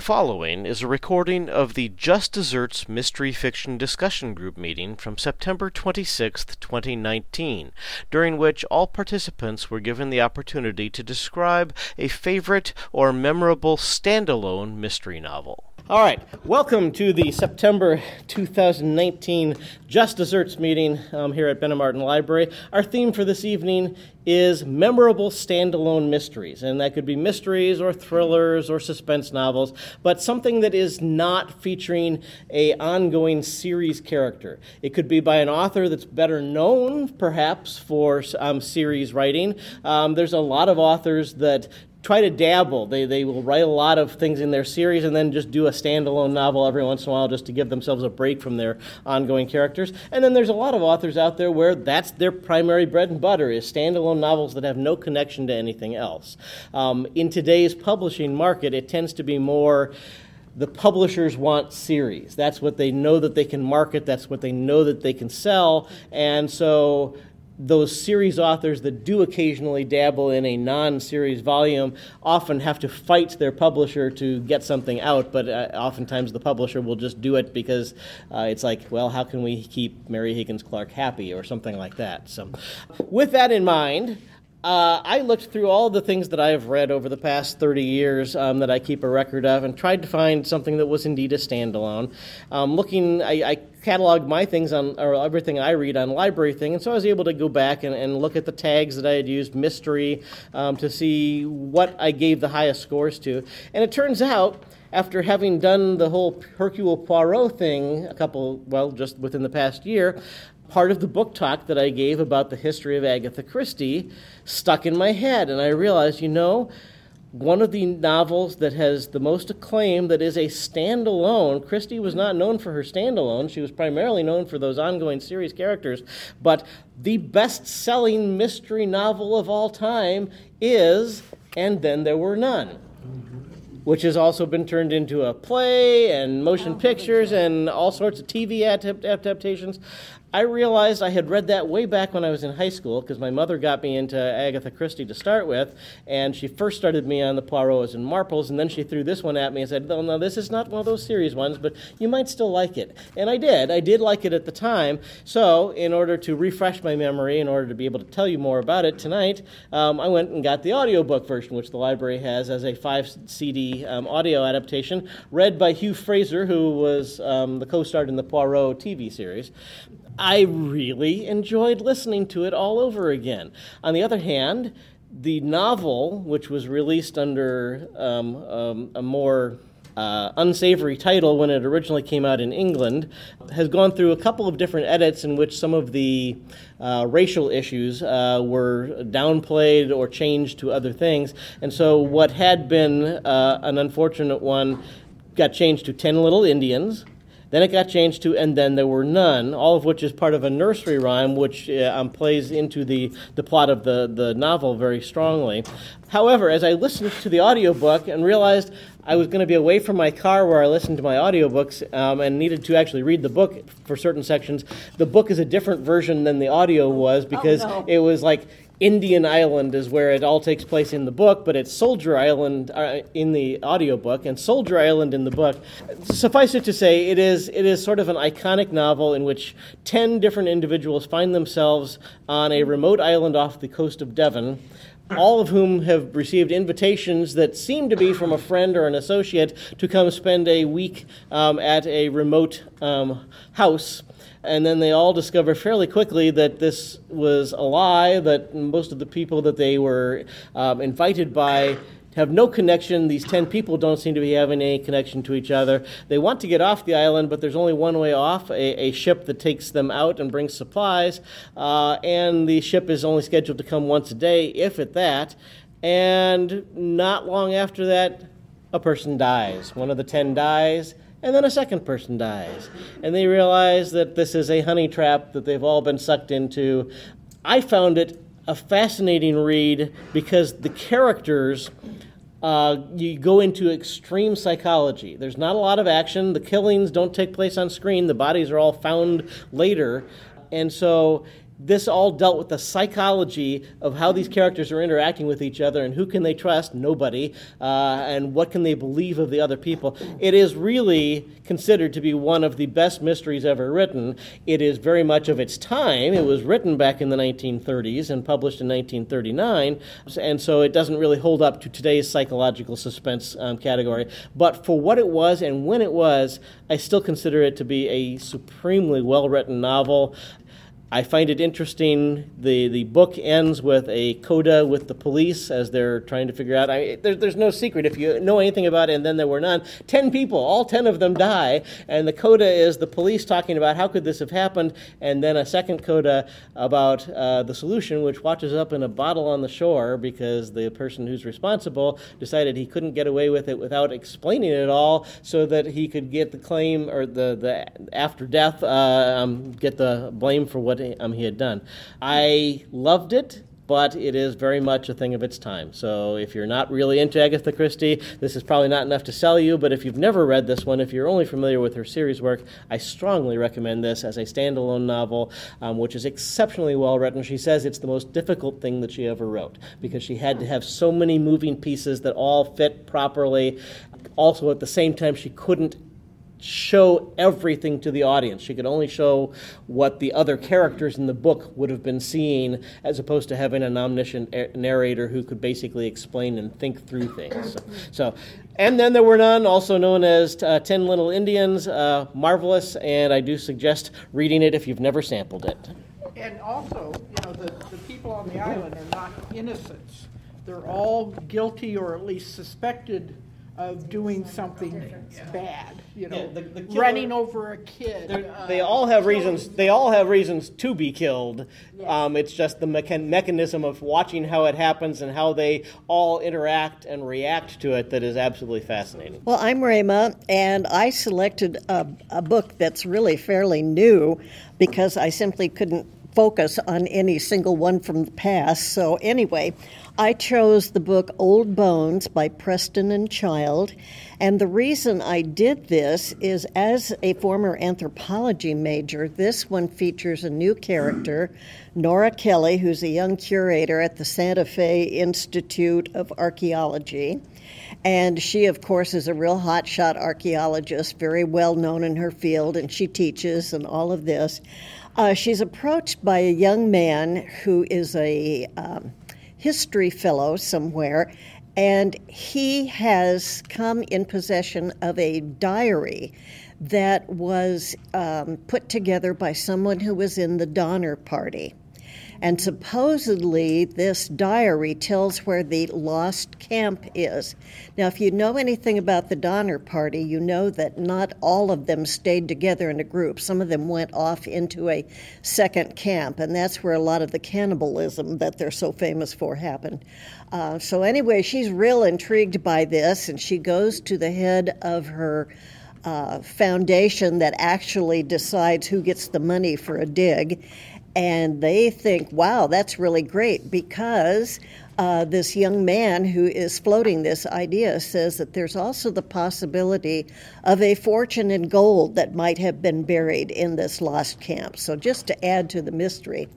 The following is a recording of the Just Desserts Mystery Fiction Discussion Group meeting from September 26, 2019, during which all participants were given the opportunity to describe a favorite or memorable standalone mystery novel. All right, welcome to the September 2019 Just Desserts meeting um, here at Martin Library. Our theme for this evening is memorable standalone mysteries, and that could be mysteries or thrillers or suspense novels, but something that is not featuring a ongoing series character. It could be by an author that's better known, perhaps, for um, series writing. Um, there's a lot of authors that try to dabble. They, they will write a lot of things in their series and then just do a standalone novel every once in a while just to give themselves a break from their ongoing characters. And then there's a lot of authors out there where that's their primary bread and butter is standalone novels that have no connection to anything else. Um, in today's publishing market, it tends to be more the publishers want series. That's what they know that they can market, that's what they know that they can sell. And so those series authors that do occasionally dabble in a non series volume often have to fight their publisher to get something out, but uh, oftentimes the publisher will just do it because uh, it's like, well, how can we keep Mary Higgins Clark happy or something like that? So, with that in mind, uh, I looked through all the things that I have read over the past 30 years um, that I keep a record of and tried to find something that was indeed a standalone. Um, looking, I, I cataloged my things on, or everything I read on Library Thing, and so I was able to go back and, and look at the tags that I had used, mystery, um, to see what I gave the highest scores to. And it turns out, after having done the whole Hercule Poirot thing a couple, well, just within the past year, part of the book talk that I gave about the history of Agatha Christie stuck in my head, and I realized, you know, one of the novels that has the most acclaim that is a standalone. Christie was not known for her standalone. She was primarily known for those ongoing series characters. But the best selling mystery novel of all time is And Then There Were None which has also been turned into a play and motion oh, pictures and all sorts of TV adaptations. I realized I had read that way back when I was in high school because my mother got me into Agatha Christie to start with, and she first started me on the Poirots and Marples, and then she threw this one at me and said, "No, no, this is not one of those series ones, but you might still like it." And I did. I did like it at the time. So, in order to refresh my memory, in order to be able to tell you more about it tonight, um, I went and got the audiobook version, which the library has as a five CD um, audio adaptation, read by Hugh Fraser, who was um, the co-star in the Poirot TV series. I really enjoyed listening to it all over again. On the other hand, the novel, which was released under um, um, a more uh, unsavory title when it originally came out in England, has gone through a couple of different edits in which some of the uh, racial issues uh, were downplayed or changed to other things. And so, what had been uh, an unfortunate one got changed to 10 Little Indians. Then it got changed to And Then There Were None, all of which is part of a nursery rhyme which uh, um, plays into the, the plot of the, the novel very strongly. However, as I listened to the audiobook and realized I was going to be away from my car where I listened to my audiobooks um, and needed to actually read the book for certain sections, the book is a different version than the audio was because oh, no. it was like Indian Island is where it all takes place in the book, but it's Soldier Island uh, in the audiobook and Soldier Island in the book. Suffice it to say, it is it is sort of an iconic novel in which 10 different individuals find themselves on a remote island off the coast of Devon all of whom have received invitations that seem to be from a friend or an associate to come spend a week um, at a remote um, house and then they all discover fairly quickly that this was a lie, that most of the people that they were um, invited by have no connection. These 10 people don't seem to be having any connection to each other. They want to get off the island, but there's only one way off a, a ship that takes them out and brings supplies. Uh, and the ship is only scheduled to come once a day, if at that. And not long after that, a person dies. One of the 10 dies and then a second person dies. And they realize that this is a honey trap that they've all been sucked into. I found it a fascinating read because the characters. Uh, you go into extreme psychology. There's not a lot of action. The killings don't take place on screen. The bodies are all found later. And so this all dealt with the psychology of how these characters are interacting with each other and who can they trust? Nobody. Uh, and what can they believe of the other people? It is really considered to be one of the best mysteries ever written. It is very much of its time. It was written back in the 1930s and published in 1939 and so it doesn't really hold up to today's psychological suspense um, category. But for what it was and when it was i still consider it to be a supremely well written novel I find it interesting. The, the book ends with a coda with the police as they're trying to figure out. I, there, there's no secret. If you know anything about it, and then there were none, 10 people, all 10 of them die. And the coda is the police talking about how could this have happened, and then a second coda about uh, the solution, which watches up in a bottle on the shore because the person who's responsible decided he couldn't get away with it without explaining it all so that he could get the claim or the, the after death, uh, um, get the blame for what um, he had done. I loved it but it is very much a thing of its time. So if you're not really into Agatha Christie, this is probably not enough to sell you, but if you've never read this one, if you're only familiar with her series work, I strongly recommend this as a standalone novel, um, which is exceptionally well written. She says it's the most difficult thing that she ever wrote because she had to have so many moving pieces that all fit properly. Also, at the same time, she couldn't show everything to the audience. She could only show what the other characters in the book would have been seeing, as opposed to having an omniscient narrator who could basically explain and think through things. So, so and then there were none, also known as uh, Ten Little Indians, uh, marvelous, and I do suggest reading it if you've never sampled it. And also, you know, the, the people on the island are not innocents. They're all guilty or at least suspected of doing something bad, you know, Yeah, the- the killer- running over a kid. uh, They all have reasons. They all have reasons to be killed. Um, it's just the mechan- mechanism of watching how it happens and how they all interact and react to it that is absolutely fascinating. Well, I'm Rama, and I selected a, a book that's really fairly new because I simply couldn't focus on any single one from the past. So, anyway, I chose the book Old Bones by Preston and Child. And the reason I did this is as a former anthropology major, this one features a new character, Nora Kelly, who's a young curator at the Santa Fe Institute of Archaeology. And she, of course, is a real hotshot archaeologist, very well known in her field, and she teaches and all of this. Uh, she's approached by a young man who is a um, history fellow somewhere, and he has come in possession of a diary that was um, put together by someone who was in the Donner Party. And supposedly, this diary tells where the lost camp is. Now, if you know anything about the Donner Party, you know that not all of them stayed together in a group. Some of them went off into a second camp, and that's where a lot of the cannibalism that they're so famous for happened. Uh, so, anyway, she's real intrigued by this, and she goes to the head of her. Uh, foundation that actually decides who gets the money for a dig and they think, wow, that's really great because uh, this young man who is floating this idea says that there's also the possibility of a fortune in gold that might have been buried in this lost camp. So, just to add to the mystery.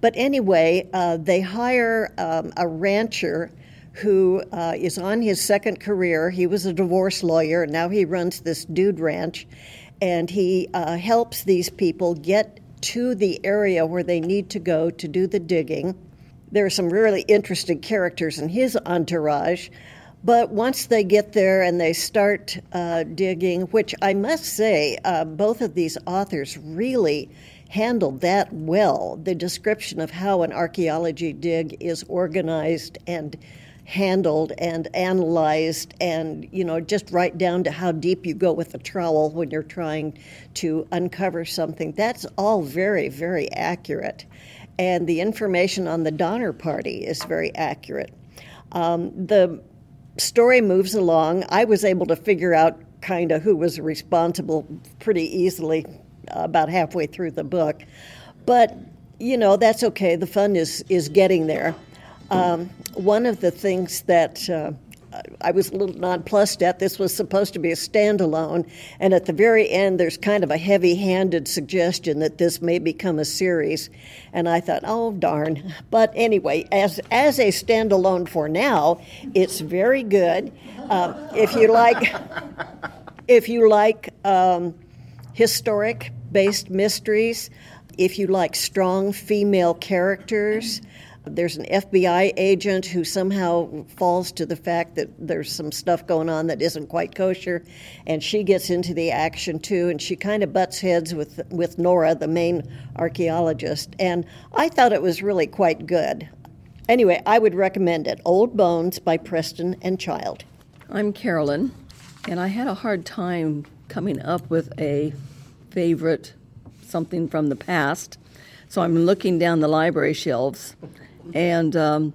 But anyway, uh, they hire um, a rancher who uh, is on his second career. He was a divorce lawyer, and now he runs this dude ranch. And he uh, helps these people get to the area where they need to go to do the digging. There are some really interesting characters in his entourage. But once they get there and they start uh, digging, which I must say, uh, both of these authors really handled that well. The description of how an archaeology dig is organized and handled and analyzed and you know just right down to how deep you go with the trowel when you're trying to uncover something. That's all very very accurate. And the information on the donner party is very accurate. Um, the story moves along. I was able to figure out kind of who was responsible pretty easily uh, about halfway through the book. But you know that's okay. The fun is is getting there um, one of the things that uh, I was a little nonplussed at. This was supposed to be a standalone, and at the very end, there's kind of a heavy handed suggestion that this may become a series. And I thought, oh, darn. But anyway, as, as a standalone for now, it's very good. Uh, if you like, if you like um, historic based mysteries, if you like strong female characters, there's an FBI agent who somehow falls to the fact that there's some stuff going on that isn't quite kosher, and she gets into the action too, and she kind of butts heads with with Nora, the main archaeologist, and I thought it was really quite good. Anyway, I would recommend it. Old Bones by Preston and Child. I'm Carolyn, and I had a hard time coming up with a favorite something from the past. So I'm looking down the library shelves and um,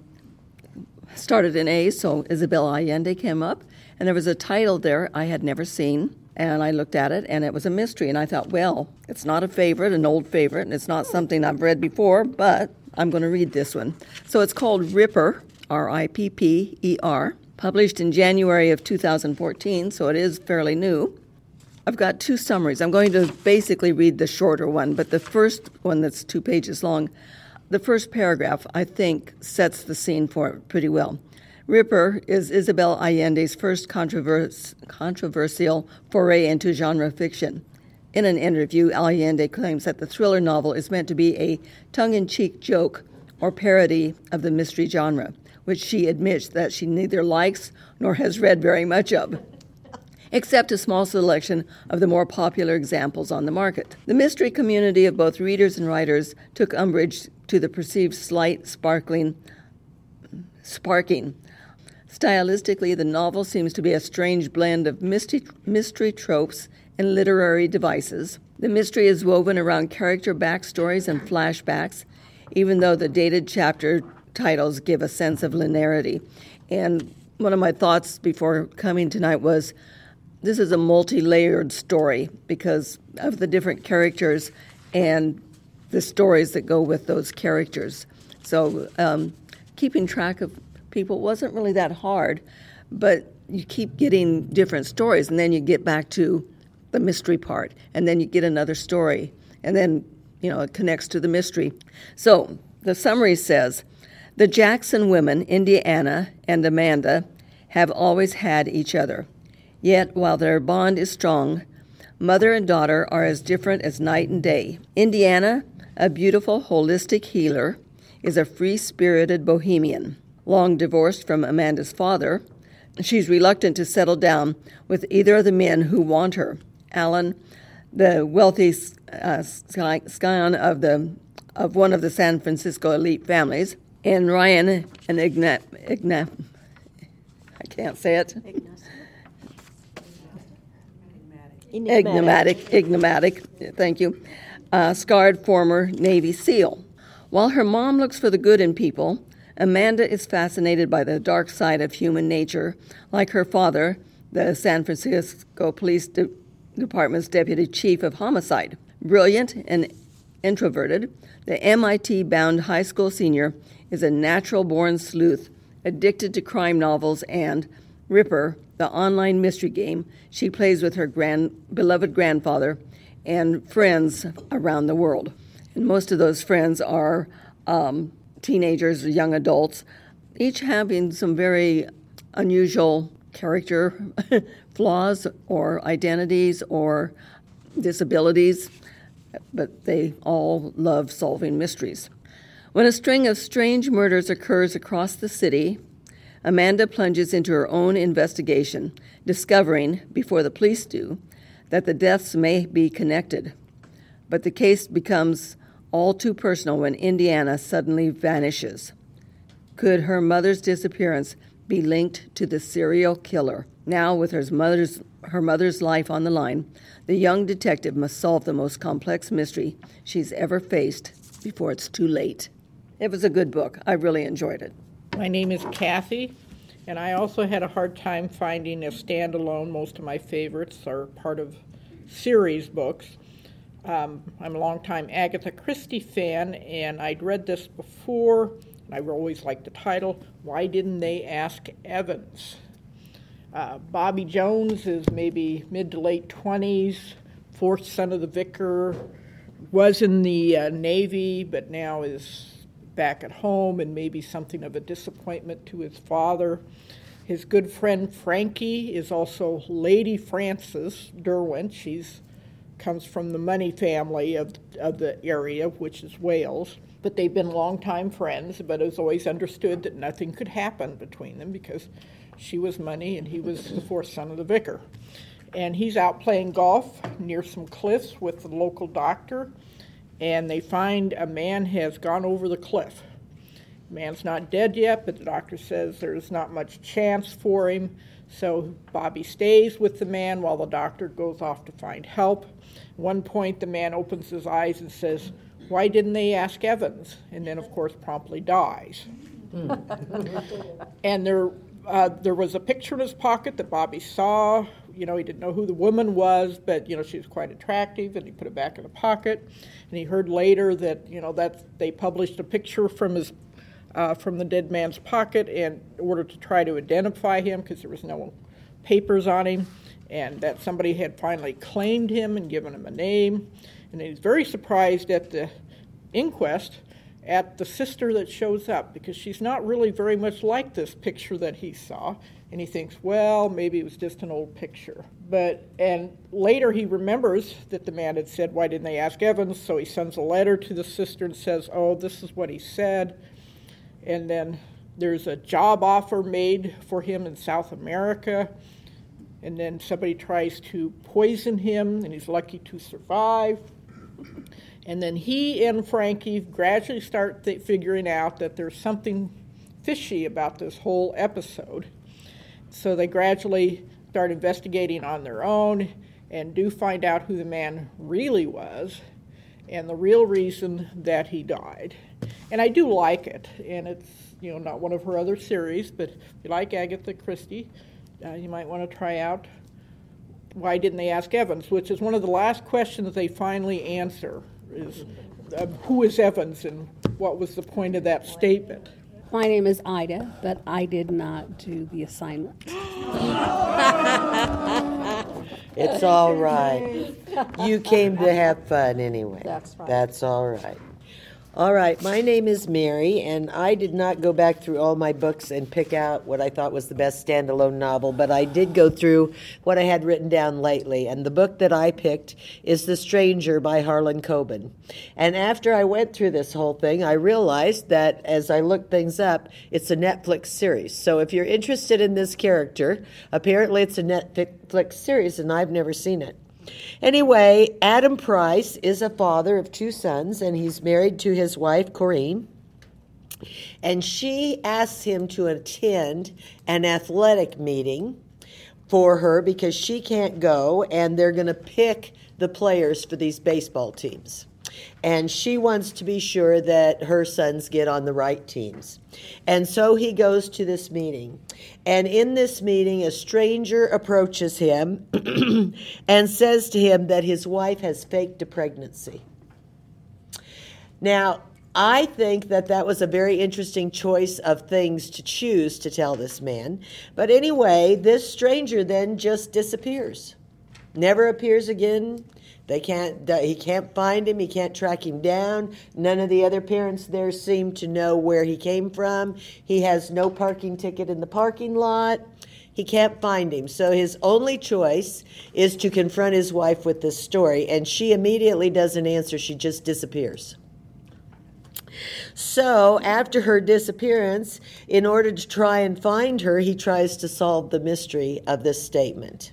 started in A. So Isabel Allende came up, and there was a title there I had never seen. And I looked at it, and it was a mystery. And I thought, well, it's not a favorite, an old favorite, and it's not something I've read before, but I'm going to read this one. So it's called Ripper, R I P P E R, published in January of 2014, so it is fairly new. I've got two summaries. I'm going to basically read the shorter one, but the first one that's two pages long, the first paragraph, I think, sets the scene for it pretty well. Ripper is Isabel Allende's first controvers- controversial foray into genre fiction. In an interview, Allende claims that the thriller novel is meant to be a tongue in cheek joke or parody of the mystery genre, which she admits that she neither likes nor has read very much of except a small selection of the more popular examples on the market. The mystery community of both readers and writers took umbrage to the perceived slight sparkling sparking. Stylistically, the novel seems to be a strange blend of mystery, mystery tropes and literary devices. The mystery is woven around character backstories and flashbacks, even though the dated chapter titles give a sense of linearity. And one of my thoughts before coming tonight was this is a multi layered story because of the different characters and the stories that go with those characters. So, um, keeping track of people wasn't really that hard, but you keep getting different stories, and then you get back to the mystery part, and then you get another story, and then you know it connects to the mystery. So the summary says the Jackson women, Indiana and Amanda, have always had each other. Yet, while their bond is strong, mother and daughter are as different as night and day. Indiana, a beautiful holistic healer, is a free spirited bohemian. Long divorced from Amanda's father, she's reluctant to settle down with either of the men who want her. Alan, the wealthy uh, scion of the of one of the San Francisco elite families, and Ryan, an Igna, Igna I can't say it. Enigmatic, enigmatic, thank you, uh, scarred former Navy SEAL. While her mom looks for the good in people, Amanda is fascinated by the dark side of human nature, like her father, the San Francisco Police De- Department's deputy chief of homicide. Brilliant and introverted, the MIT bound high school senior is a natural born sleuth, addicted to crime novels and, Ripper, the online mystery game she plays with her grand, beloved grandfather and friends around the world. And most of those friends are um, teenagers or young adults, each having some very unusual character flaws or identities or disabilities, but they all love solving mysteries. When a string of strange murders occurs across the city, Amanda plunges into her own investigation, discovering, before the police do, that the deaths may be connected. But the case becomes all too personal when Indiana suddenly vanishes. Could her mother's disappearance be linked to the serial killer? Now, with her mother's, her mother's life on the line, the young detective must solve the most complex mystery she's ever faced before it's too late. It was a good book. I really enjoyed it. My name is Kathy, and I also had a hard time finding a standalone. Most of my favorites are part of series books. Um, I'm a longtime Agatha Christie fan, and I'd read this before, and I always liked the title, Why Didn't They Ask Evans? Uh, Bobby Jones is maybe mid to late 20s, fourth son of the vicar, was in the uh, Navy, but now is back at home and maybe something of a disappointment to his father. His good friend Frankie is also Lady Frances Derwent. She's comes from the money family of, of the area, which is Wales. But they've been longtime friends, but it's always understood that nothing could happen between them because she was money and he was the fourth son of the vicar. And he's out playing golf near some cliffs with the local doctor, and they find a man has gone over the cliff. The man's not dead yet, but the doctor says there's not much chance for him. So Bobby stays with the man while the doctor goes off to find help. At one point, the man opens his eyes and says, Why didn't they ask Evans? And then, of course, promptly dies. and there, uh, there was a picture in his pocket that Bobby saw. You know, he didn't know who the woman was, but, you know, she was quite attractive, and he put it back in the pocket. And he heard later that, you know, that they published a picture from his uh, from the dead man's pocket in order to try to identify him because there was no papers on him, and that somebody had finally claimed him and given him a name. And he's very surprised at the inquest at the sister that shows up because she's not really very much like this picture that he saw. And he thinks, well, maybe it was just an old picture. But, and later he remembers that the man had said, why didn't they ask Evans? So he sends a letter to the sister and says, oh, this is what he said and then there's a job offer made for him in South America, and then somebody tries to poison him, and he's lucky to survive. And then he and Frankie gradually start th- figuring out that there's something fishy about this whole episode. So they gradually start investigating on their own and do find out who the man really was and the real reason that he died and I do like it. And it's you know not one of her other series, but if you like Agatha Christie, uh, you might want to try out. Why didn't they ask Evans? Which is one of the last questions they finally answer: is uh, who is Evans and what was the point of that statement? My name is Ida, but I did not do the assignment. it's all right. You came to have fun anyway. That's right. That's all right. All right, my name is Mary, and I did not go back through all my books and pick out what I thought was the best standalone novel, but I did go through what I had written down lately. And the book that I picked is The Stranger by Harlan Coben. And after I went through this whole thing, I realized that as I looked things up, it's a Netflix series. So if you're interested in this character, apparently it's a Netflix series, and I've never seen it. Anyway, Adam Price is a father of two sons, and he's married to his wife, Corinne. And she asks him to attend an athletic meeting for her because she can't go, and they're going to pick the players for these baseball teams and she wants to be sure that her sons get on the right teams. And so he goes to this meeting. And in this meeting, a stranger approaches him and says to him that his wife has faked a pregnancy. Now, I think that that was a very interesting choice of things to choose to tell this man. But anyway, this stranger then just disappears, never appears again, they can't. He can't find him. He can't track him down. None of the other parents there seem to know where he came from. He has no parking ticket in the parking lot. He can't find him. So his only choice is to confront his wife with this story, and she immediately doesn't answer. She just disappears. So, after her disappearance, in order to try and find her, he tries to solve the mystery of this statement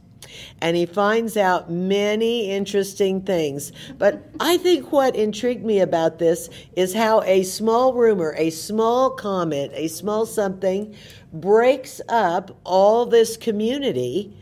and he finds out many interesting things. But I think what intrigued me about this is how a small rumor, a small comment, a small something breaks up all this community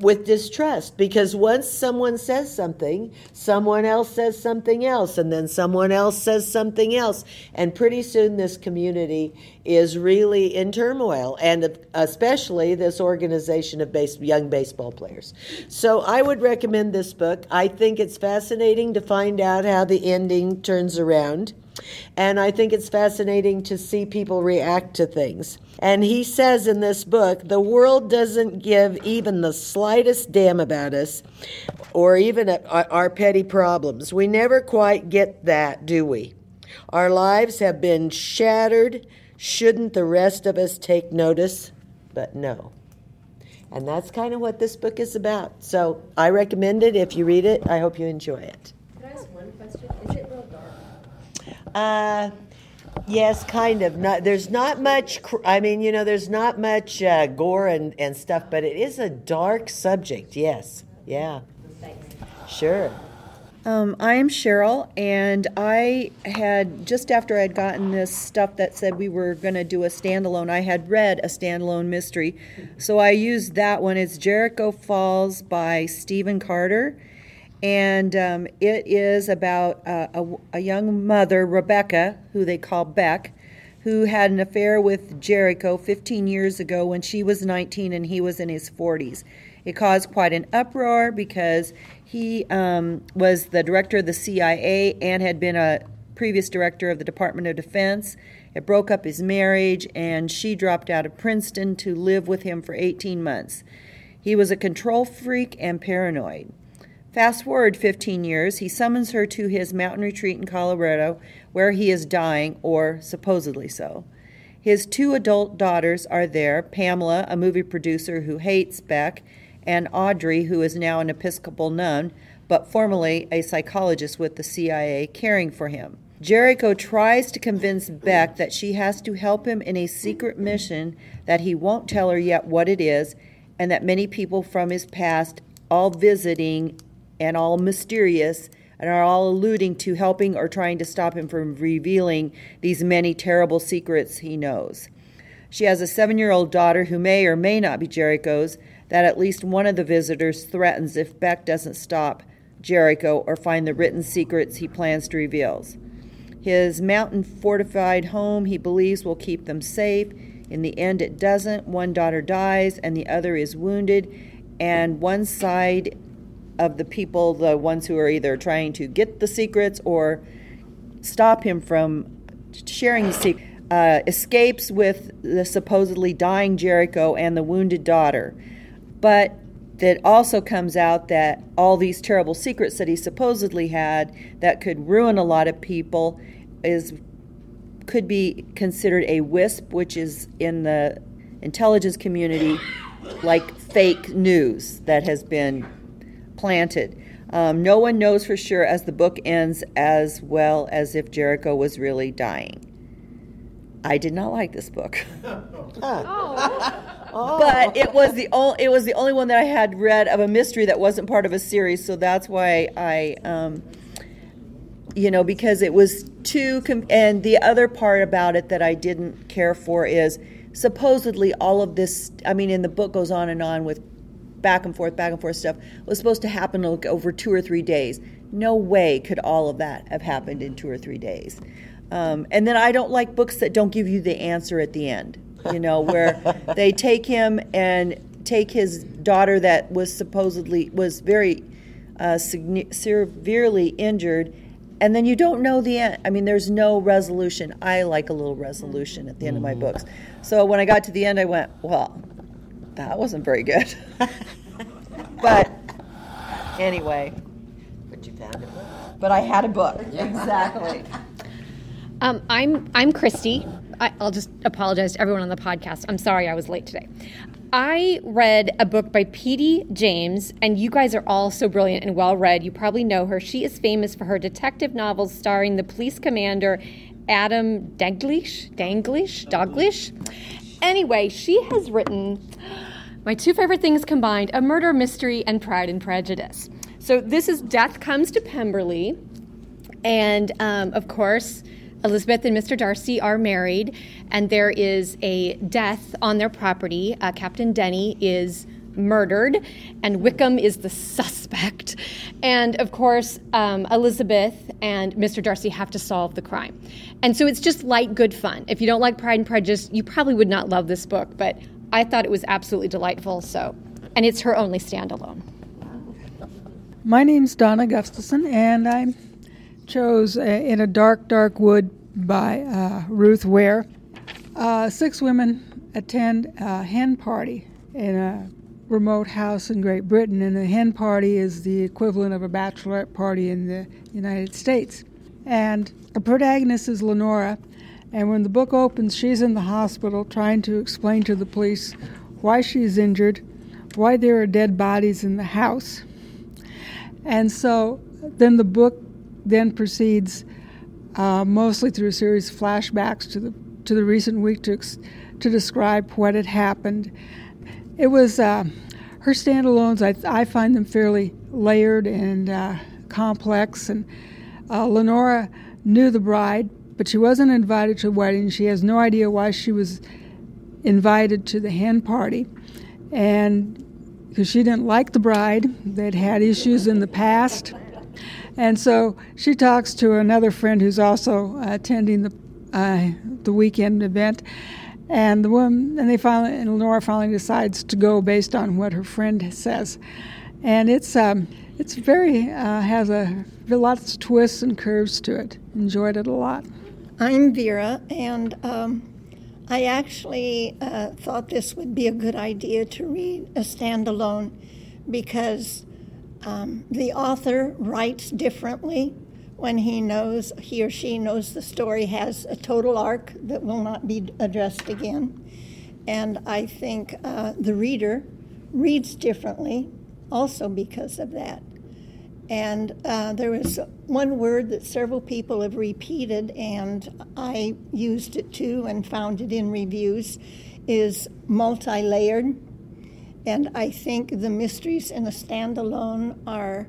with distrust because once someone says something, someone else says something else, and then someone else says something else. And pretty soon, this community is really in turmoil, and especially this organization of base, young baseball players. So I would recommend this book. I think it's fascinating to find out how the ending turns around. And I think it's fascinating to see people react to things. And he says in this book the world doesn't give even the slightest damn about us or even our petty problems. We never quite get that, do we? Our lives have been shattered. Shouldn't the rest of us take notice? But no. And that's kind of what this book is about. So I recommend it. If you read it, I hope you enjoy it. Can I ask one question? Is it real dark? Uh, yes, kind of. Not there's not much. Cr- I mean, you know, there's not much uh, gore and and stuff, but it is a dark subject. Yes, yeah. Sure. Um, I'm Cheryl, and I had just after I'd gotten this stuff that said we were going to do a standalone, I had read a standalone mystery, so I used that one. It's Jericho's Fall by Stephen Carter, and um, it is about uh, a, a young mother, Rebecca, who they call Beck, who had an affair with Jericho 15 years ago when she was 19 and he was in his 40s. It caused quite an uproar because he um, was the director of the CIA and had been a previous director of the Department of Defense. It broke up his marriage, and she dropped out of Princeton to live with him for 18 months. He was a control freak and paranoid. Fast forward 15 years, he summons her to his mountain retreat in Colorado, where he is dying, or supposedly so. His two adult daughters are there Pamela, a movie producer who hates Beck, and Audrey, who is now an Episcopal nun, but formerly a psychologist with the CIA, caring for him. Jericho tries to convince Beck that she has to help him in a secret mission that he won't tell her yet what it is, and that many people from his past, all visiting and all mysterious and are all alluding to helping or trying to stop him from revealing these many terrible secrets he knows. She has a seven year old daughter who may or may not be Jericho's, that at least one of the visitors threatens if Beck doesn't stop Jericho or find the written secrets he plans to reveal. His mountain fortified home he believes will keep them safe. In the end, it doesn't. One daughter dies and the other is wounded, and one side of the people, the ones who are either trying to get the secrets or stop him from sharing the secret, uh, escapes with the supposedly dying Jericho and the wounded daughter. But that also comes out that all these terrible secrets that he supposedly had that could ruin a lot of people is could be considered a wisp, which is in the intelligence community like fake news that has been planted. Um, no one knows for sure as the book ends as well as if Jericho was really dying. I did not like this book. oh. But it was the only it was the only one that I had read of a mystery that wasn't part of a series, so that's why I um, you know because it was too com- and the other part about it that I didn't care for is supposedly all of this I mean in the book goes on and on with back and forth, back and forth stuff was supposed to happen over two or three days. No way could all of that have happened in two or three days. Um, and then I don't like books that don't give you the answer at the end, you know, where they take him and take his daughter that was supposedly was very uh, severely injured and then you don't know the end. I mean, there's no resolution. I like a little resolution at the end of my books. So when I got to the end, I went, well, that wasn't very good. but anyway. But you found a book. But I had a book. Exactly. Um, I'm I'm Christy. I, I'll just apologize to everyone on the podcast. I'm sorry I was late today. I read a book by P.D. James, and you guys are all so brilliant and well read. You probably know her. She is famous for her detective novels starring the police commander Adam Danglish, Danglish, Doglish. Anyway, she has written my two favorite things combined a murder mystery and Pride and Prejudice. So this is Death Comes to Pemberley. And um, of course, Elizabeth and Mr. Darcy are married, and there is a death on their property. Uh, Captain Denny is murdered, and Wickham is the suspect. And of course, um, Elizabeth and Mr. Darcy have to solve the crime. And so it's just light, good fun. If you don't like Pride and Prejudice, you probably would not love this book, but I thought it was absolutely delightful. So, and it's her only standalone. My name's Donna Gustafson, and I'm chose In a Dark, Dark Wood by uh, Ruth Ware. Uh, six women attend a hen party in a remote house in Great Britain, and a hen party is the equivalent of a bachelorette party in the United States. And the protagonist is Lenora, and when the book opens, she's in the hospital trying to explain to the police why she's injured, why there are dead bodies in the house. And so then the book then proceeds uh, mostly through a series of flashbacks to the to the recent week to to describe what had happened. It was uh, her standalones. I, I find them fairly layered and uh, complex. And uh, Lenora knew the bride, but she wasn't invited to the wedding. She has no idea why she was invited to the hen party, and because she didn't like the bride, they'd had issues in the past. And so she talks to another friend who's also attending the uh, the weekend event, and the woman and they finally and Lenora finally decides to go based on what her friend says, and it's um, it's very uh, has a lots of twists and curves to it. Enjoyed it a lot. I'm Vera, and um, I actually uh, thought this would be a good idea to read a standalone because um, the author writes differently when he knows, he or she knows the story has a total arc that will not be addressed again. And I think uh, the reader reads differently also because of that. And uh, there was one word that several people have repeated, and I used it too and found it in reviews, is multi layered. And I think the mysteries in a standalone are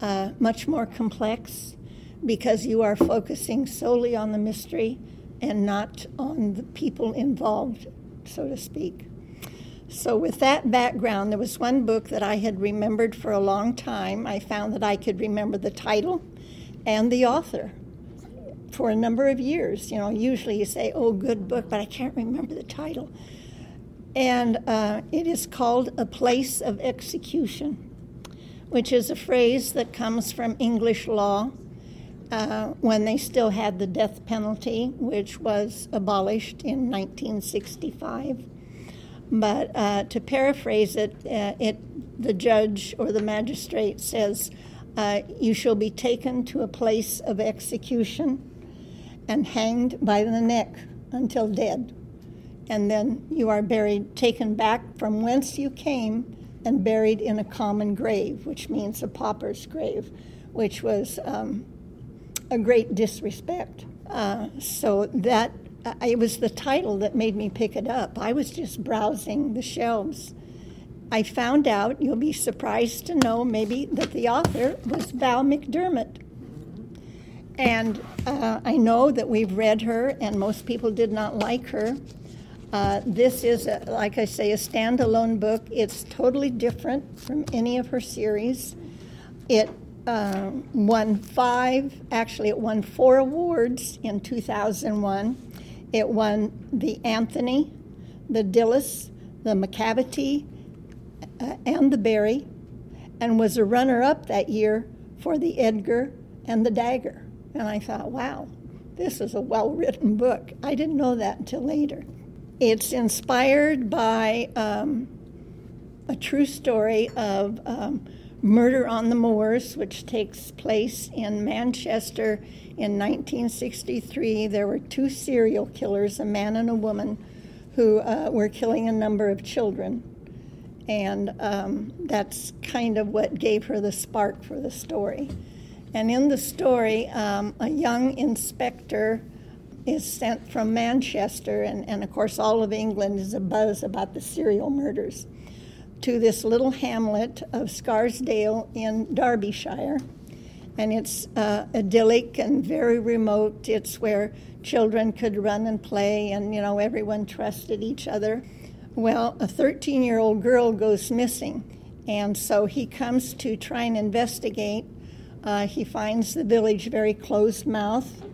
uh, much more complex because you are focusing solely on the mystery and not on the people involved, so to speak. So, with that background, there was one book that I had remembered for a long time. I found that I could remember the title and the author for a number of years. You know, usually you say, oh, good book, but I can't remember the title. And uh, it is called A Place of Execution, which is a phrase that comes from English law uh, when they still had the death penalty, which was abolished in 1965. But uh, to paraphrase it, uh, it, the judge or the magistrate says, uh, You shall be taken to a place of execution and hanged by the neck until dead. And then you are buried, taken back from whence you came, and buried in a common grave, which means a pauper's grave, which was um, a great disrespect. Uh, so that uh, it was the title that made me pick it up. I was just browsing the shelves. I found out, you'll be surprised to know maybe, that the author was Val McDermid. And uh, I know that we've read her, and most people did not like her. Uh, this is, a, like I say, a standalone book. It's totally different from any of her series. It uh, won five, actually, it won four awards in 2001. It won the Anthony, the Dilys, the Macavity, uh, and the Barry, and was a runner up that year for the Edgar and the Dagger. And I thought, wow, this is a well written book. I didn't know that until later. It's inspired by um, a true story of. Um, Murder on the Moors, which takes place in Manchester in 1963. There were two serial killers, a man and a woman, who uh, were killing a number of children. And um, that's kind of what gave her the spark for the story. And in the story, um, a young inspector is sent from Manchester, and, and of course, all of England is abuzz about the serial murders to this little hamlet of Scardale in Derbyshire. And it's uh, idyllic and very remote. It's where children could run and play, and you know everyone trusted each other. Well, a 13 year old girl goes missing, and so he comes to try and investigate. Uh, he finds the village very closed mouthed.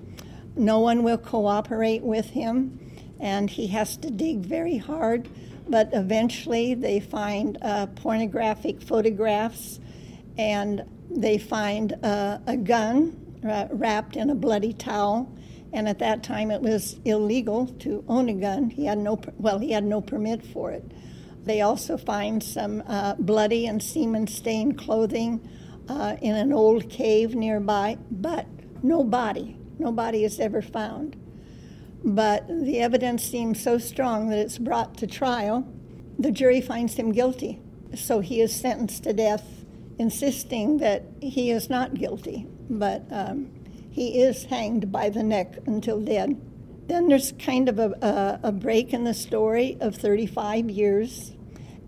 No one will cooperate with him, and he has to dig very hard but eventually they find uh, pornographic photographs and they find uh, a gun uh, wrapped in a bloody towel. And at that time, it was illegal to own a gun. He had no, well, he had no permit for it. They also find some uh, bloody and semen stained clothing uh, in an old cave nearby, but no body. No body is ever found. But the evidence seems so strong that it's brought to trial. The jury finds him guilty. So he is sentenced to death, insisting that he is not guilty. But um, he is hanged by the neck until dead. Then there's kind of a, a, a break in the story of 35 years.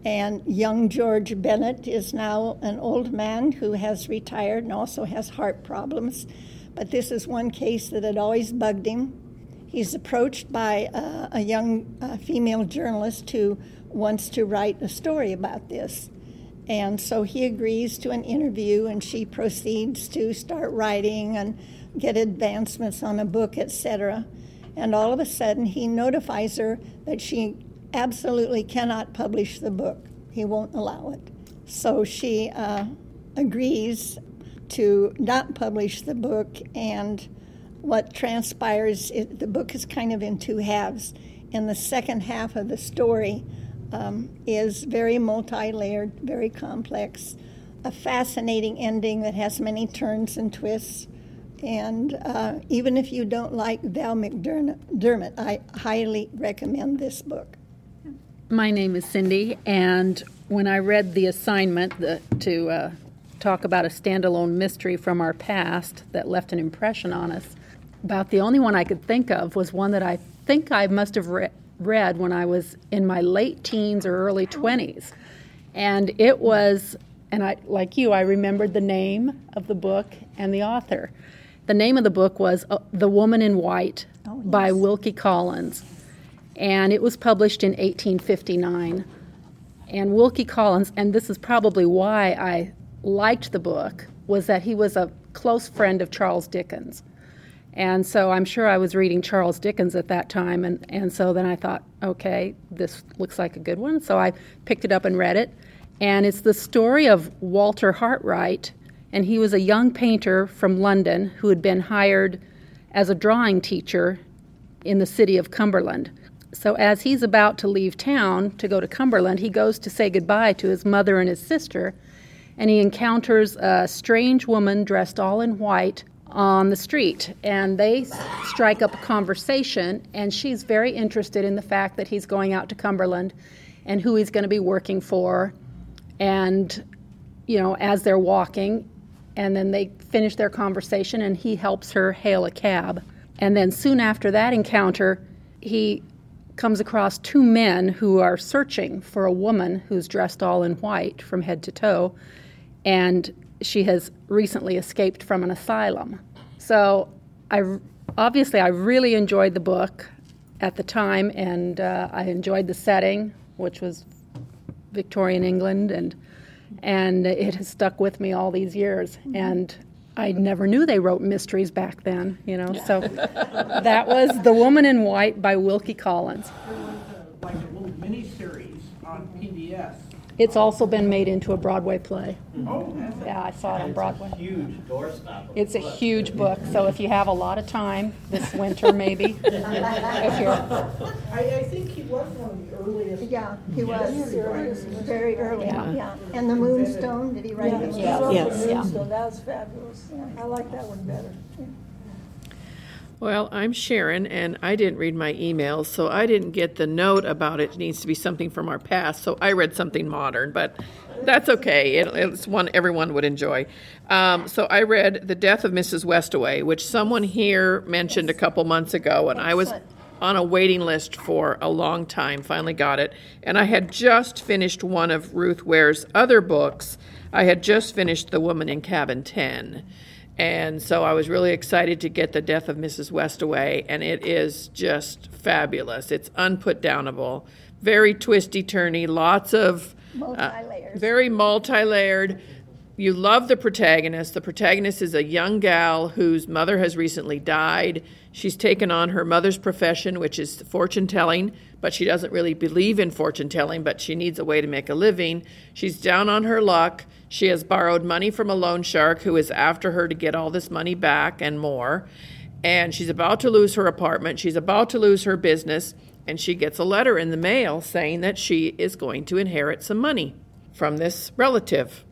And young George Bennett is now an old man who has retired and also has heart problems. But this is one case that had always bugged him. He's approached by uh, a young uh, female journalist who wants to write a story about this. And so he agrees to an interview, and she proceeds to start writing and get advancements on a book, etc. And all of a sudden, he notifies her that she absolutely cannot publish the book. He won't allow it. So she uh, agrees to not publish the book, and what transpires, it, the book is kind of in two halves. And the second half of the story um, is very multi layered, very complex, a fascinating ending that has many turns and twists. And uh, even if you don't like Val McDermid, I highly recommend this book. My name is Cindy, and when I read the assignment the, to uh, talk about a standalone mystery from our past that left an impression on us, about the only one I could think of was one that I think I must have re- read when I was in my late teens or early 20s. And it was, and I, like you, I remembered the name of the book and the author. The name of the book was uh, The Woman in White oh, yes. by Wilkie Collins. And it was published in 1859. And Wilkie Collins, and this is probably why I liked the book, was that he was a close friend of Charles Dickens. And so I'm sure I was reading Charles Dickens at that time. And, and so then I thought, okay, this looks like a good one. So I picked it up and read it. And it's the story of Walter Hartright. And he was a young painter from London who had been hired as a drawing teacher in the city of Cumberland. So as he's about to leave town to go to Cumberland, he goes to say goodbye to his mother and his sister. And he encounters a strange woman dressed all in white on the street and they strike up a conversation and she's very interested in the fact that he's going out to Cumberland and who he's going to be working for and you know as they're walking and then they finish their conversation and he helps her hail a cab. And then soon after that encounter he comes across two men who are searching for a woman who's dressed all in white from head to toe and she has recently escaped from an asylum. So I obviously I really enjoyed the book at the time, and uh, I enjoyed the setting, which was Victorian England, and and it has stuck with me all these years. Mm-hmm. And I never knew they wrote mysteries back then, you know. So that was The Woman in White by Wilkie Collins. Like a little mini series on PBS it's also been made into a Broadway play. Oh, yeah, I saw it on Broadway. huge doorstop. It's a huge book, so if you have a lot of time this winter, maybe, if you're. I, I think he was one of the earliest. Yeah, he was very early. Yeah. yeah. And the Moonstone, did he write yeah. the yeah. Yes. Yeah. Moonstone, that was fabulous. I like that one better. Well, I'm Sharon, and I didn't read my emails, so I didn't get the note about it needs to be something from our past. So I read something modern, but that's okay. It, it's one everyone would enjoy. Um, so I read The Death of Mrs. Westaway, which someone here mentioned a couple months ago, and I was on a waiting list for a long time. Finally got it, and I had just finished one of Ruth Ware's other books. I had just finished The Woman in Cabin Ten. And so I was really excited to get the death of Mrs. Westaway, and it is just fabulous. It's unputdownable, very twisty turny, lots of multi-layered, uh, very multi-layered. you love the protagonist. The protagonist is a young gal whose mother has recently died. She's taken on her mother's profession, which is fortune telling, but she doesn't really believe in fortune telling, but she needs a way to make a living. She's down on her luck. She has borrowed money from a loan shark who is after her to get all this money back and more. And she's about to lose her apartment. She's about to lose her business. And she gets a letter in the mail saying that she is going to inherit some money from this relative.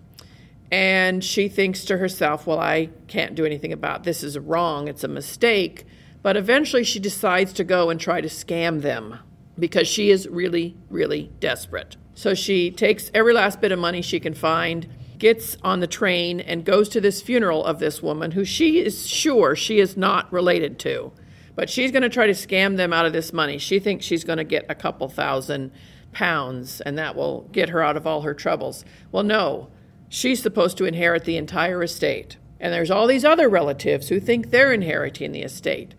And she thinks to herself, well, I can't do anything about this. this is wrong. It's a mistake. But eventually she decides to go and try to scam them because she is really, really desperate. So she takes every last bit of money she can find, gets on the train, and goes to this funeral of this woman who she is sure she is not related to. But she's going to try to scam them out of this money. She thinks she's going to get a couple thousand pounds and that will get her out of all her troubles. Well, no, she's supposed to inherit the entire estate. And there's all these other relatives who think they're inheriting the estate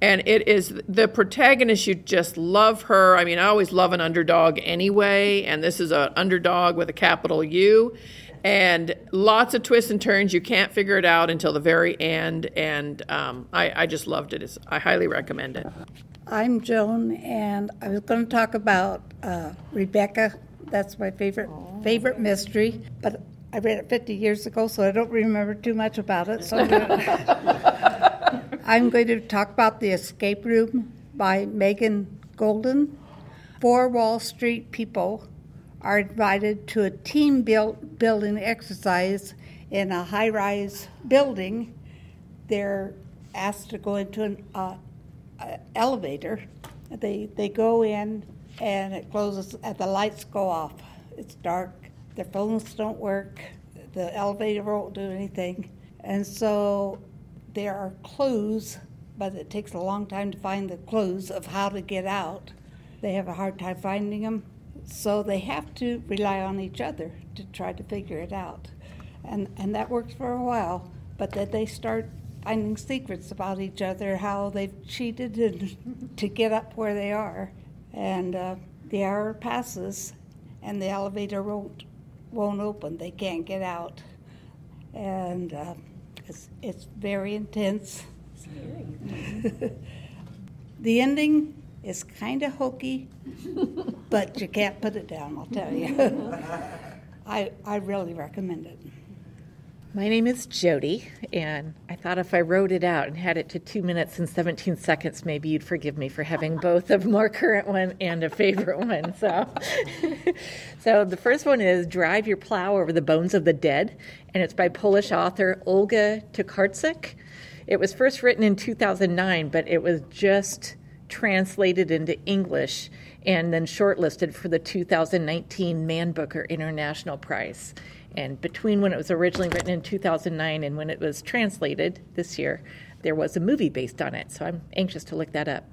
and it is the protagonist you just love her i mean i always love an underdog anyway and this is an underdog with a capital u and lots of twists and turns. You can't figure it out until the very end. And um, I, I, just loved it. It's, i highly recommend it. I'm joan and i was going to talk about uh, rebecca. That's my favorite favorite mystery. But i read it 50 years ago so i don't remember too much about it so I'm going to talk about The Escape Room by Megan Goldin. Four Wall Street people are invited to a team build, building exercise in a high rise building. They're asked to go into an uh, elevator. They, they go in and it closes and the lights go off. It's dark. Their phones don't work. The elevator won't do anything. And so there are clues, but it takes a long time to find the clues of how to get out. They have a hard time finding them, so they have to rely on each other to try to figure it out. And, and that works for a while, but then they start finding secrets about each other, how they've cheated and, to get up where they are. And uh, the hour passes, and the elevator won't, won't open. They can't get out. And uh, it's, it's very intense. the ending is kind of hokey, but you can't put it down, I'll tell you. I, I really recommend it. My name is Jody, and I thought if I wrote it out and had it to two minutes and 17 seconds, maybe you'd forgive me for having both a more current one and a favorite one. So, so the first one is Drive Your Plow Over the Bones of the Dead, and it's by Polish author Olga Tokarczuk. It was first written in 2009, but it was just translated into English and then shortlisted for the 2019 Man Booker International Prize. And between when it was originally written in 2009 and when it was translated this year, there was a movie based on it. So I'm anxious to look that up.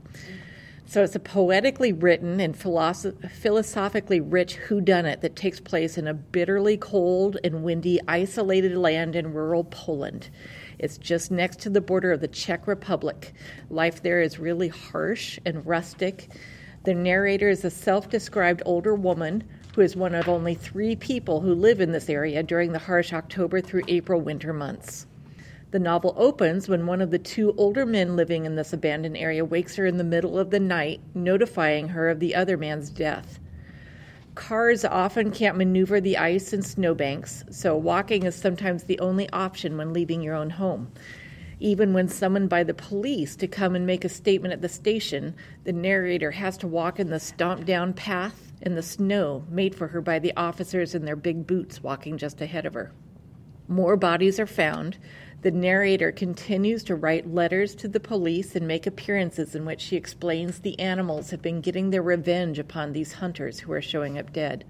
So it's a poetically written and philosoph- philosophically rich whodunit that takes place in a bitterly cold and windy, isolated land in rural Poland. It's just next to the border of the Czech Republic. Life there is really harsh and rustic. The narrator is a self described older woman who is one of only three people who live in this area during the harsh October through April winter months. The novel opens when one of the two older men living in this abandoned area wakes her in the middle of the night, notifying her of the other man's death. Cars often can't maneuver the ice and snowbanks, so walking is sometimes the only option when leaving your own home. Even when summoned by the police to come and make a statement at the station, the narrator has to walk in the stomped down path in the snow made for her by the officers in their big boots walking just ahead of her. More bodies are found, the narrator continues to write letters to the police and make appearances in which she explains the animals have been getting their revenge upon these hunters who are showing up dead.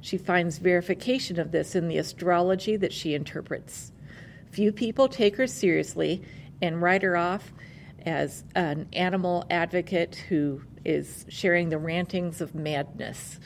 She finds verification of this in the astrology that she interprets. Few people take her seriously and write her off as an animal advocate who is sharing the rantings of madness.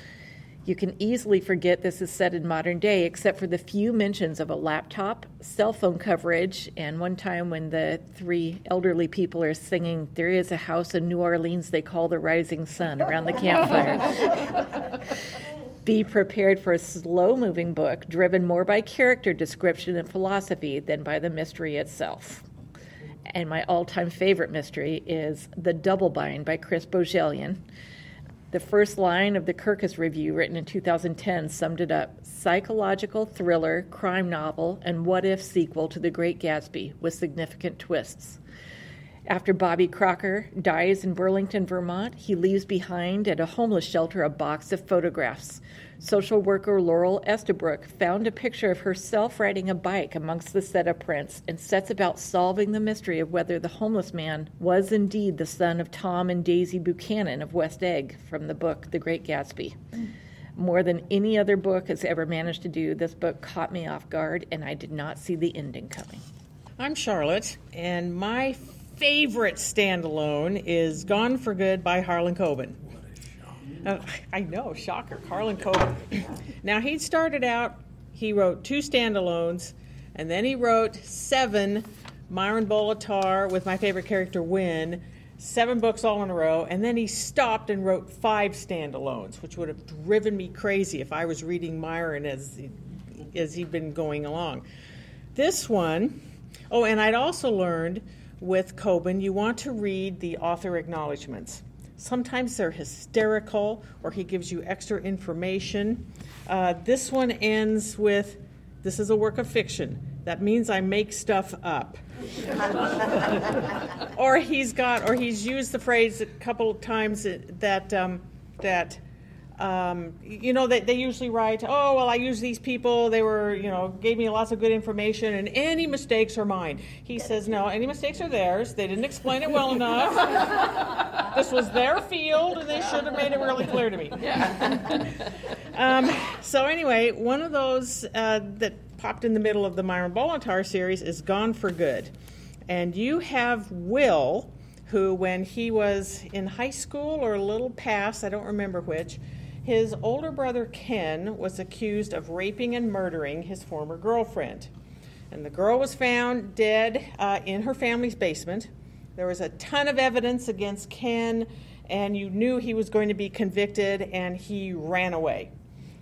You can easily forget this is set in modern day, except for the few mentions of a laptop, cell phone coverage, and one time when the three elderly people are singing, There is a house in New Orleans they call the Rising Sun around the campfire. Be prepared for a slow moving book driven more by character description and philosophy than by the mystery itself. And my all time favorite mystery is The Double Bind by Chris Bohjalian. The first line of the Kirkus Review, written in 2010, summed it up psychological thriller, crime novel, and what if sequel to The Great Gatsby with significant twists. After Bobby Crocker dies in Burlington, Vermont, he leaves behind at a homeless shelter a box of photographs. Social worker Laurel Estabrook found a picture of herself riding a bike amongst the set of prints and sets about solving the mystery of whether the homeless man was indeed the son of Tom and Daisy Buchanan of West Egg from the book The Great Gatsby. More than any other book has ever managed to do, this book caught me off guard and I did not see the ending coming. I'm Charlotte, and my favorite standalone is Gone for Good by Harlan Coben. Uh, I know, shocker, Harlan Coben. now, he started out, he wrote two standalones, and then he wrote seven Myron Bolitar with my favorite character, Win, seven books all in a row, and then he stopped and wrote five standalones, which would have driven me crazy if I was reading Myron as, as he'd been going along. This one, oh, and I'd also learned with Coben, you want to read the author acknowledgments. Sometimes they're hysterical or he gives you extra information. Uh, this one ends with This is a work of fiction. That means I make stuff up. or he's got, or he's used the phrase a couple times that, um, that um, you know, they, they usually write, oh, well, I use these people. They were, you know, gave me lots of good information, and any mistakes are mine. He says, no, any mistakes are theirs. They didn't explain it well enough. this was their field, and they should have made it really clear to me. um, so, anyway, one of those uh, that popped in the middle of the Myron Bolitar series is Gone for Good. And you have Will, who, when he was in high school or a little past, I don't remember which, his older brother Ken was accused of raping and murdering his former girlfriend. And the girl was found dead uh, in her family's basement. There was a ton of evidence against Ken, and you knew he was going to be convicted, and he ran away.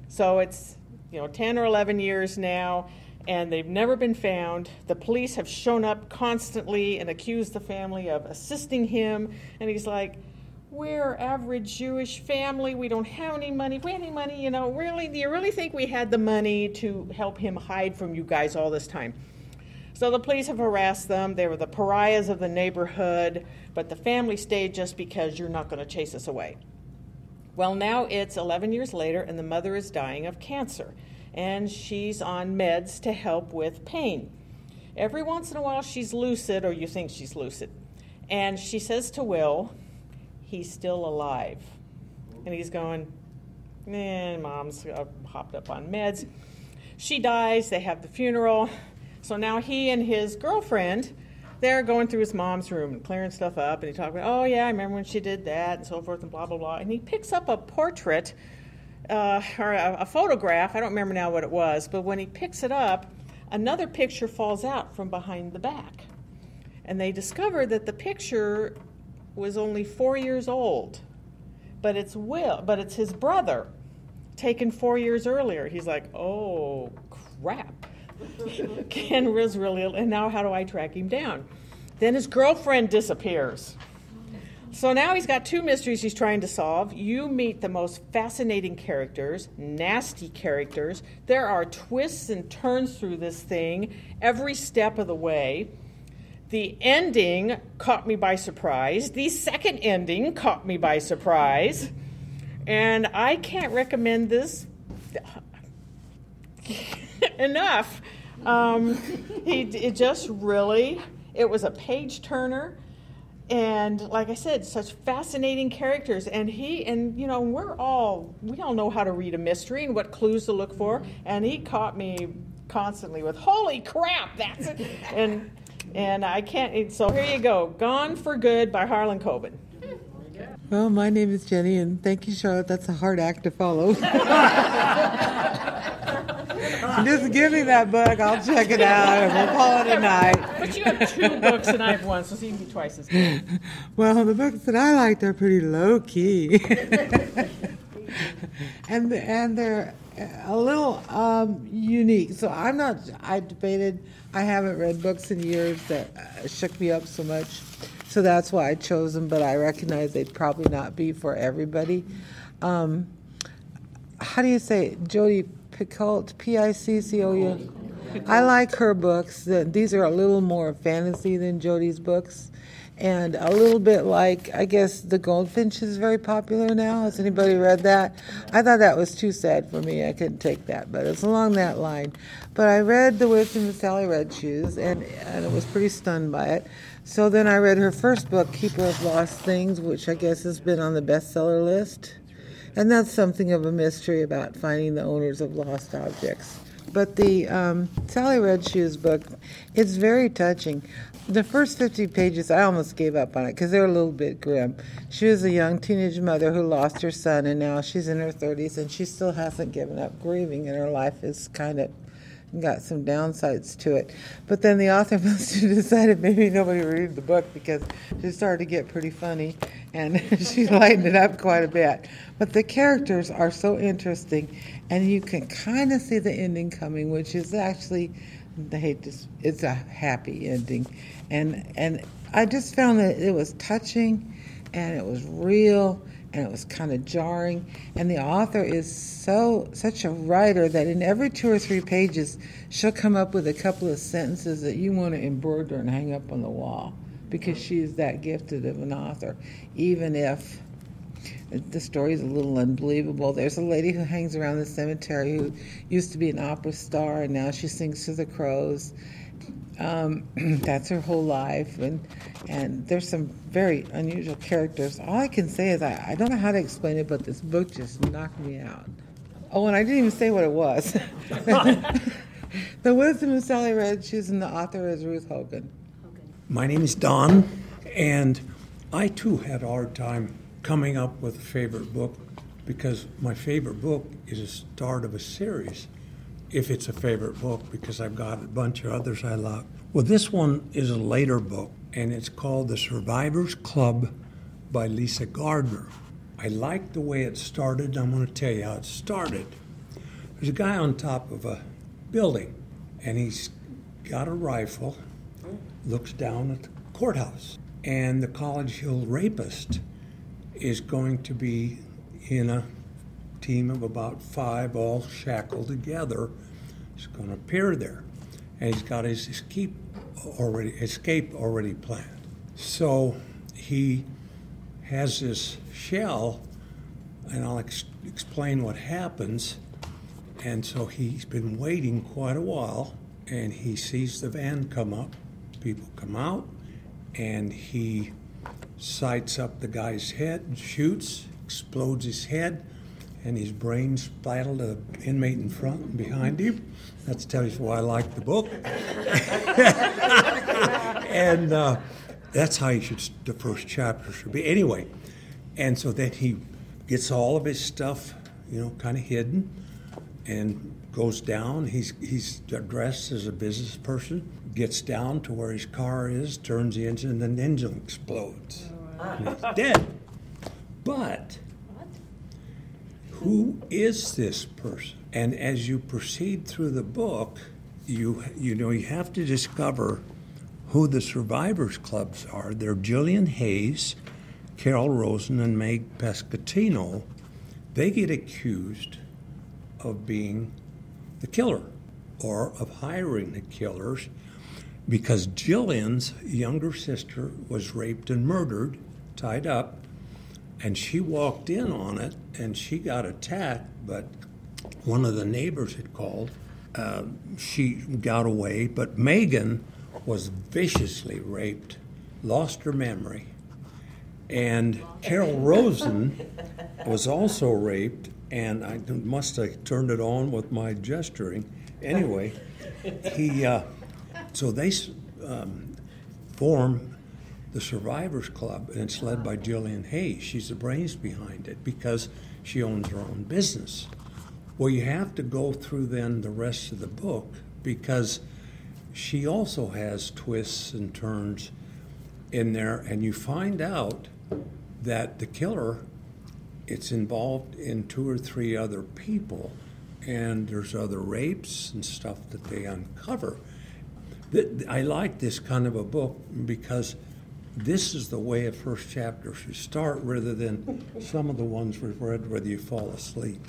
So it's you know 10 or 11 years now, and they've never been found. The police have shown up constantly and accused the family of assisting him, and he's like, we're average Jewish family. We don't have any money. We had any money, you know, really, do you really think we had the money to help him hide from you guys all this time? So the police have harassed them. They were the pariahs of the neighborhood, but the family stayed just because you're not going to chase us away. Well, now it's 11 years later, and the mother is dying of cancer, and she's on meds to help with pain. Every once in a while, she's lucid, or you think she's lucid. And she says to Will, he's still alive. And he's going, man, mom's uh, hopped up on meds. She dies, they have the funeral. So now he and his girlfriend, they're going through his mom's room and clearing stuff up. And he talks about, oh, yeah, I remember when she did that and so forth and blah, blah, blah. And he picks up a portrait uh, or a, a photograph. I don't remember now what it was, but when he picks it up, another picture falls out from behind the back. And they discover that the picture was only four years old, but it's Will, but it's his brother, taken four years earlier. He's like, oh crap, Ken was really, and now how do I track him down? Then his girlfriend disappears. So now he's got two mysteries he's trying to solve. You meet the most fascinating characters, nasty characters. There are twists and turns through this thing every step of the way. The ending caught me by surprise. The second ending caught me by surprise. And I can't recommend this enough. Um, he, it just really, it was a page turner. And like I said, such fascinating characters. And he, and you know, we're all, we all know how to read a mystery and what clues to look for. And he caught me constantly with, holy crap, that's it. And, and I can't, so here you go Gone for Good by Harlan Coben. Well, my name is Jenny, and thank you, Charlotte. That's a hard act to follow. Just give me that book. I'll check it out, and we'll call it a night. But you have two books, and I have one, so you can be twice as good. Well, the books that I liked are pretty low key. and and they're a little um, unique. So I'm not. I debated. I haven't read books in years that uh, shook me up so much. So that's why I chose them. But I recognize they'd probably not be for everybody. Um, how do you say it? Jodi Picoult? P I C C O U. I like her books. These are a little more fantasy than Jodi's books and a little bit like I guess the Goldfinch is very popular now. Has anybody read that? I thought that was too sad for me. I couldn't take that, but it's along that line. But I read The Wisdom of Sally Red Shoes, and and I was pretty stunned by it. So then I read her first book, Keeper of Lost Things, which I guess has been on the bestseller list, and that's something of a mystery about finding the owners of lost objects. But the um, Sally Red Shoes book, it's very touching. The first 50 pages, I almost gave up on it because they're a little bit grim. She was a young teenage mother who lost her son, and now she's in her 30s, and she still hasn't given up grieving, and her life is kind of got some downsides to it. But then the author must have decided maybe nobody would read the book because she started to get pretty funny and she lightened it up quite a bit. But the characters are so interesting and you can kind of see the ending coming, which is actually I hate this it's a happy ending. And and I just found that it was touching and it was real and it was kind of jarring. And the author is so such a writer that in every two or three pages, she'll come up with a couple of sentences that you want to embroider and hang up on the wall because she is that gifted of an author, even if the story is a little unbelievable. There's a lady who hangs around the cemetery who used to be an opera star and now she sings to the crows. Um, that's her whole life, and and there's some very unusual characters. All I can say is I, I don't know how to explain it, but this book just knocked me out. Oh, and I didn't even say what it was. the Wisdom of Sally Red Shoes, and the author is Ruth Hogan. My name is Don, and I too had a hard time coming up with a favorite book because my favorite book is a start of a series if it's a favorite book because I've got a bunch of others I love. Well, this one is a later book, and it's called The Survivors Club by Lisa Gardner. I like the way it started. I'm going to tell you how it started. There's a guy on top of a building, and he's got a rifle, looks down at the courthouse, and the College Hill rapist is going to be in a team of about five, all shackled together, is going to appear there, and he's got his escape already escape already planned. So he has this shell, and I'll ex- explain what happens. And so he's been waiting quite a while, and he sees the van come up. People come out, and he sights up the guy's head, shoots, explodes his head, and his brain splattered the inmate in front and behind him. That tells you why I like the book. and uh, that's how you should, the first chapter should be. Anyway, and so then he gets all of his stuff, you know, kind of hidden, and goes down. He's he's dressed as a business person. Gets down to where his car is, turns the engine, and the engine explodes. And he's dead. But who is this person? And as you proceed through the book, you you know you have to discover who the survivors clubs are. They're Jillian Hayes, Carol Rosen, and Meg Pescatino. They get accused of being the killer or of hiring the killers because Jillian's younger sister was raped and murdered, tied up, and she walked in on it and she got attacked, but one of the neighbors had called. Uh, she got away, but Megan was viciously raped, lost her memory. And Carol Rosen was also raped, and I must have turned it on with my gesturing. Anyway, he uh, so they um, form the Survivors Club, and it's led by Jillian Hayes. She's the brains behind it because she owns her own business. Well, you have to go through then the rest of the book because she also has twists and turns in there, and you find out that the killer it's involved in two or three other people, and there's other rapes and stuff that they uncover. I like this kind of a book because this is the way a first chapter should start rather than some of the ones we've read where you fall asleep.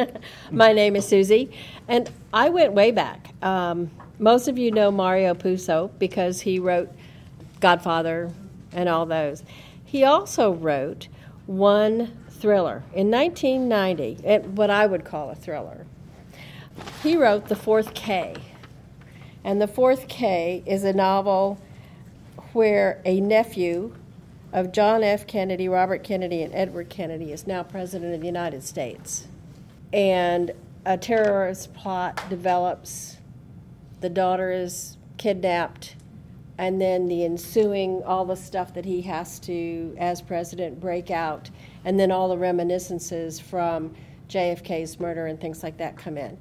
My name is Susie, and I went way back. Um, most of you know Mario Puzo because he wrote Godfather and all those. He also wrote one thriller in 1990, eh, what I would call a thriller. He wrote The Fourth K. And The Fourth K is a novel where a nephew of John F. Kennedy, Robert Kennedy, and Edward Kennedy is now President of the United States. And a terrorist plot develops. The daughter is kidnapped. And then the ensuing, all the stuff that he has to, as president, break out. And then all the reminiscences from JFK's murder and things like that come in.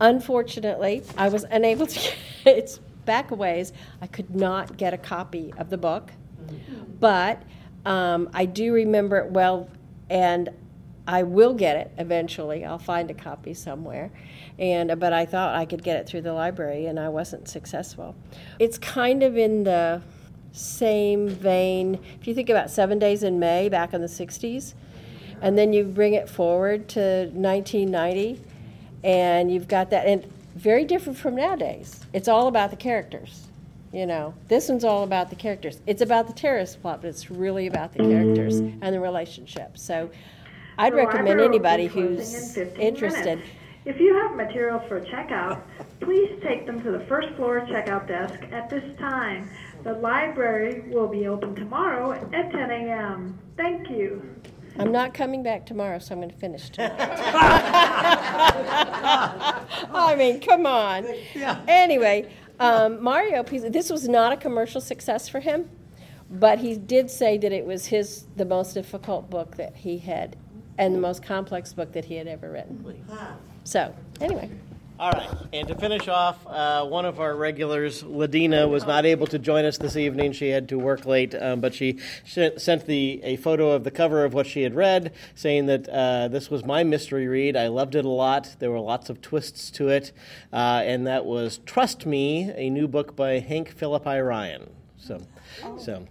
Unfortunately, I was unable to get it's back a ways. I could not get a copy of the book, but um, I do remember it well, and I will get it eventually. I'll find a copy somewhere, and but I thought I could get it through the library, and I wasn't successful. It's kind of in the same vein. If you think about Seven Days in May back in the '60s, and then you bring it forward to 1990, and you've got that and very different from nowadays. It's all about the characters. You know, this one's all about the characters. It's about the terrorist plot, but it's really about the characters and the relationship. So I'd recommend anybody who's in interested. minutes. If you have materials for checkout, please take them to the first floor checkout desk at this time. The library will be open tomorrow at 10 a.m. Thank you. I'm not coming back tomorrow, so I'm going to finish tonight. I mean, come on. Anyway, um, Mario, this was not a commercial success for him, but he did say that it was his the most difficult book that he had, and the most complex book that he had ever written. So, anyway. All right, and to finish off, uh, one of our regulars, Ladina, was not able to join us this evening. She had to work late, um, but she sh- sent the a photo of the cover of what she had read, saying that uh, this was my mystery read. I loved it a lot. There were lots of twists to it, uh, and that was "Trust Me," a new book by Hank Phillippi Ryan. So, so.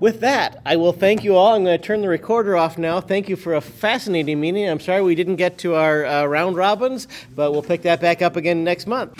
With that, I will thank you all. I'm going to turn the recorder off now. Thank you for a fascinating meeting. I'm sorry we didn't get to our uh, round robins, but we'll pick that back up again next month.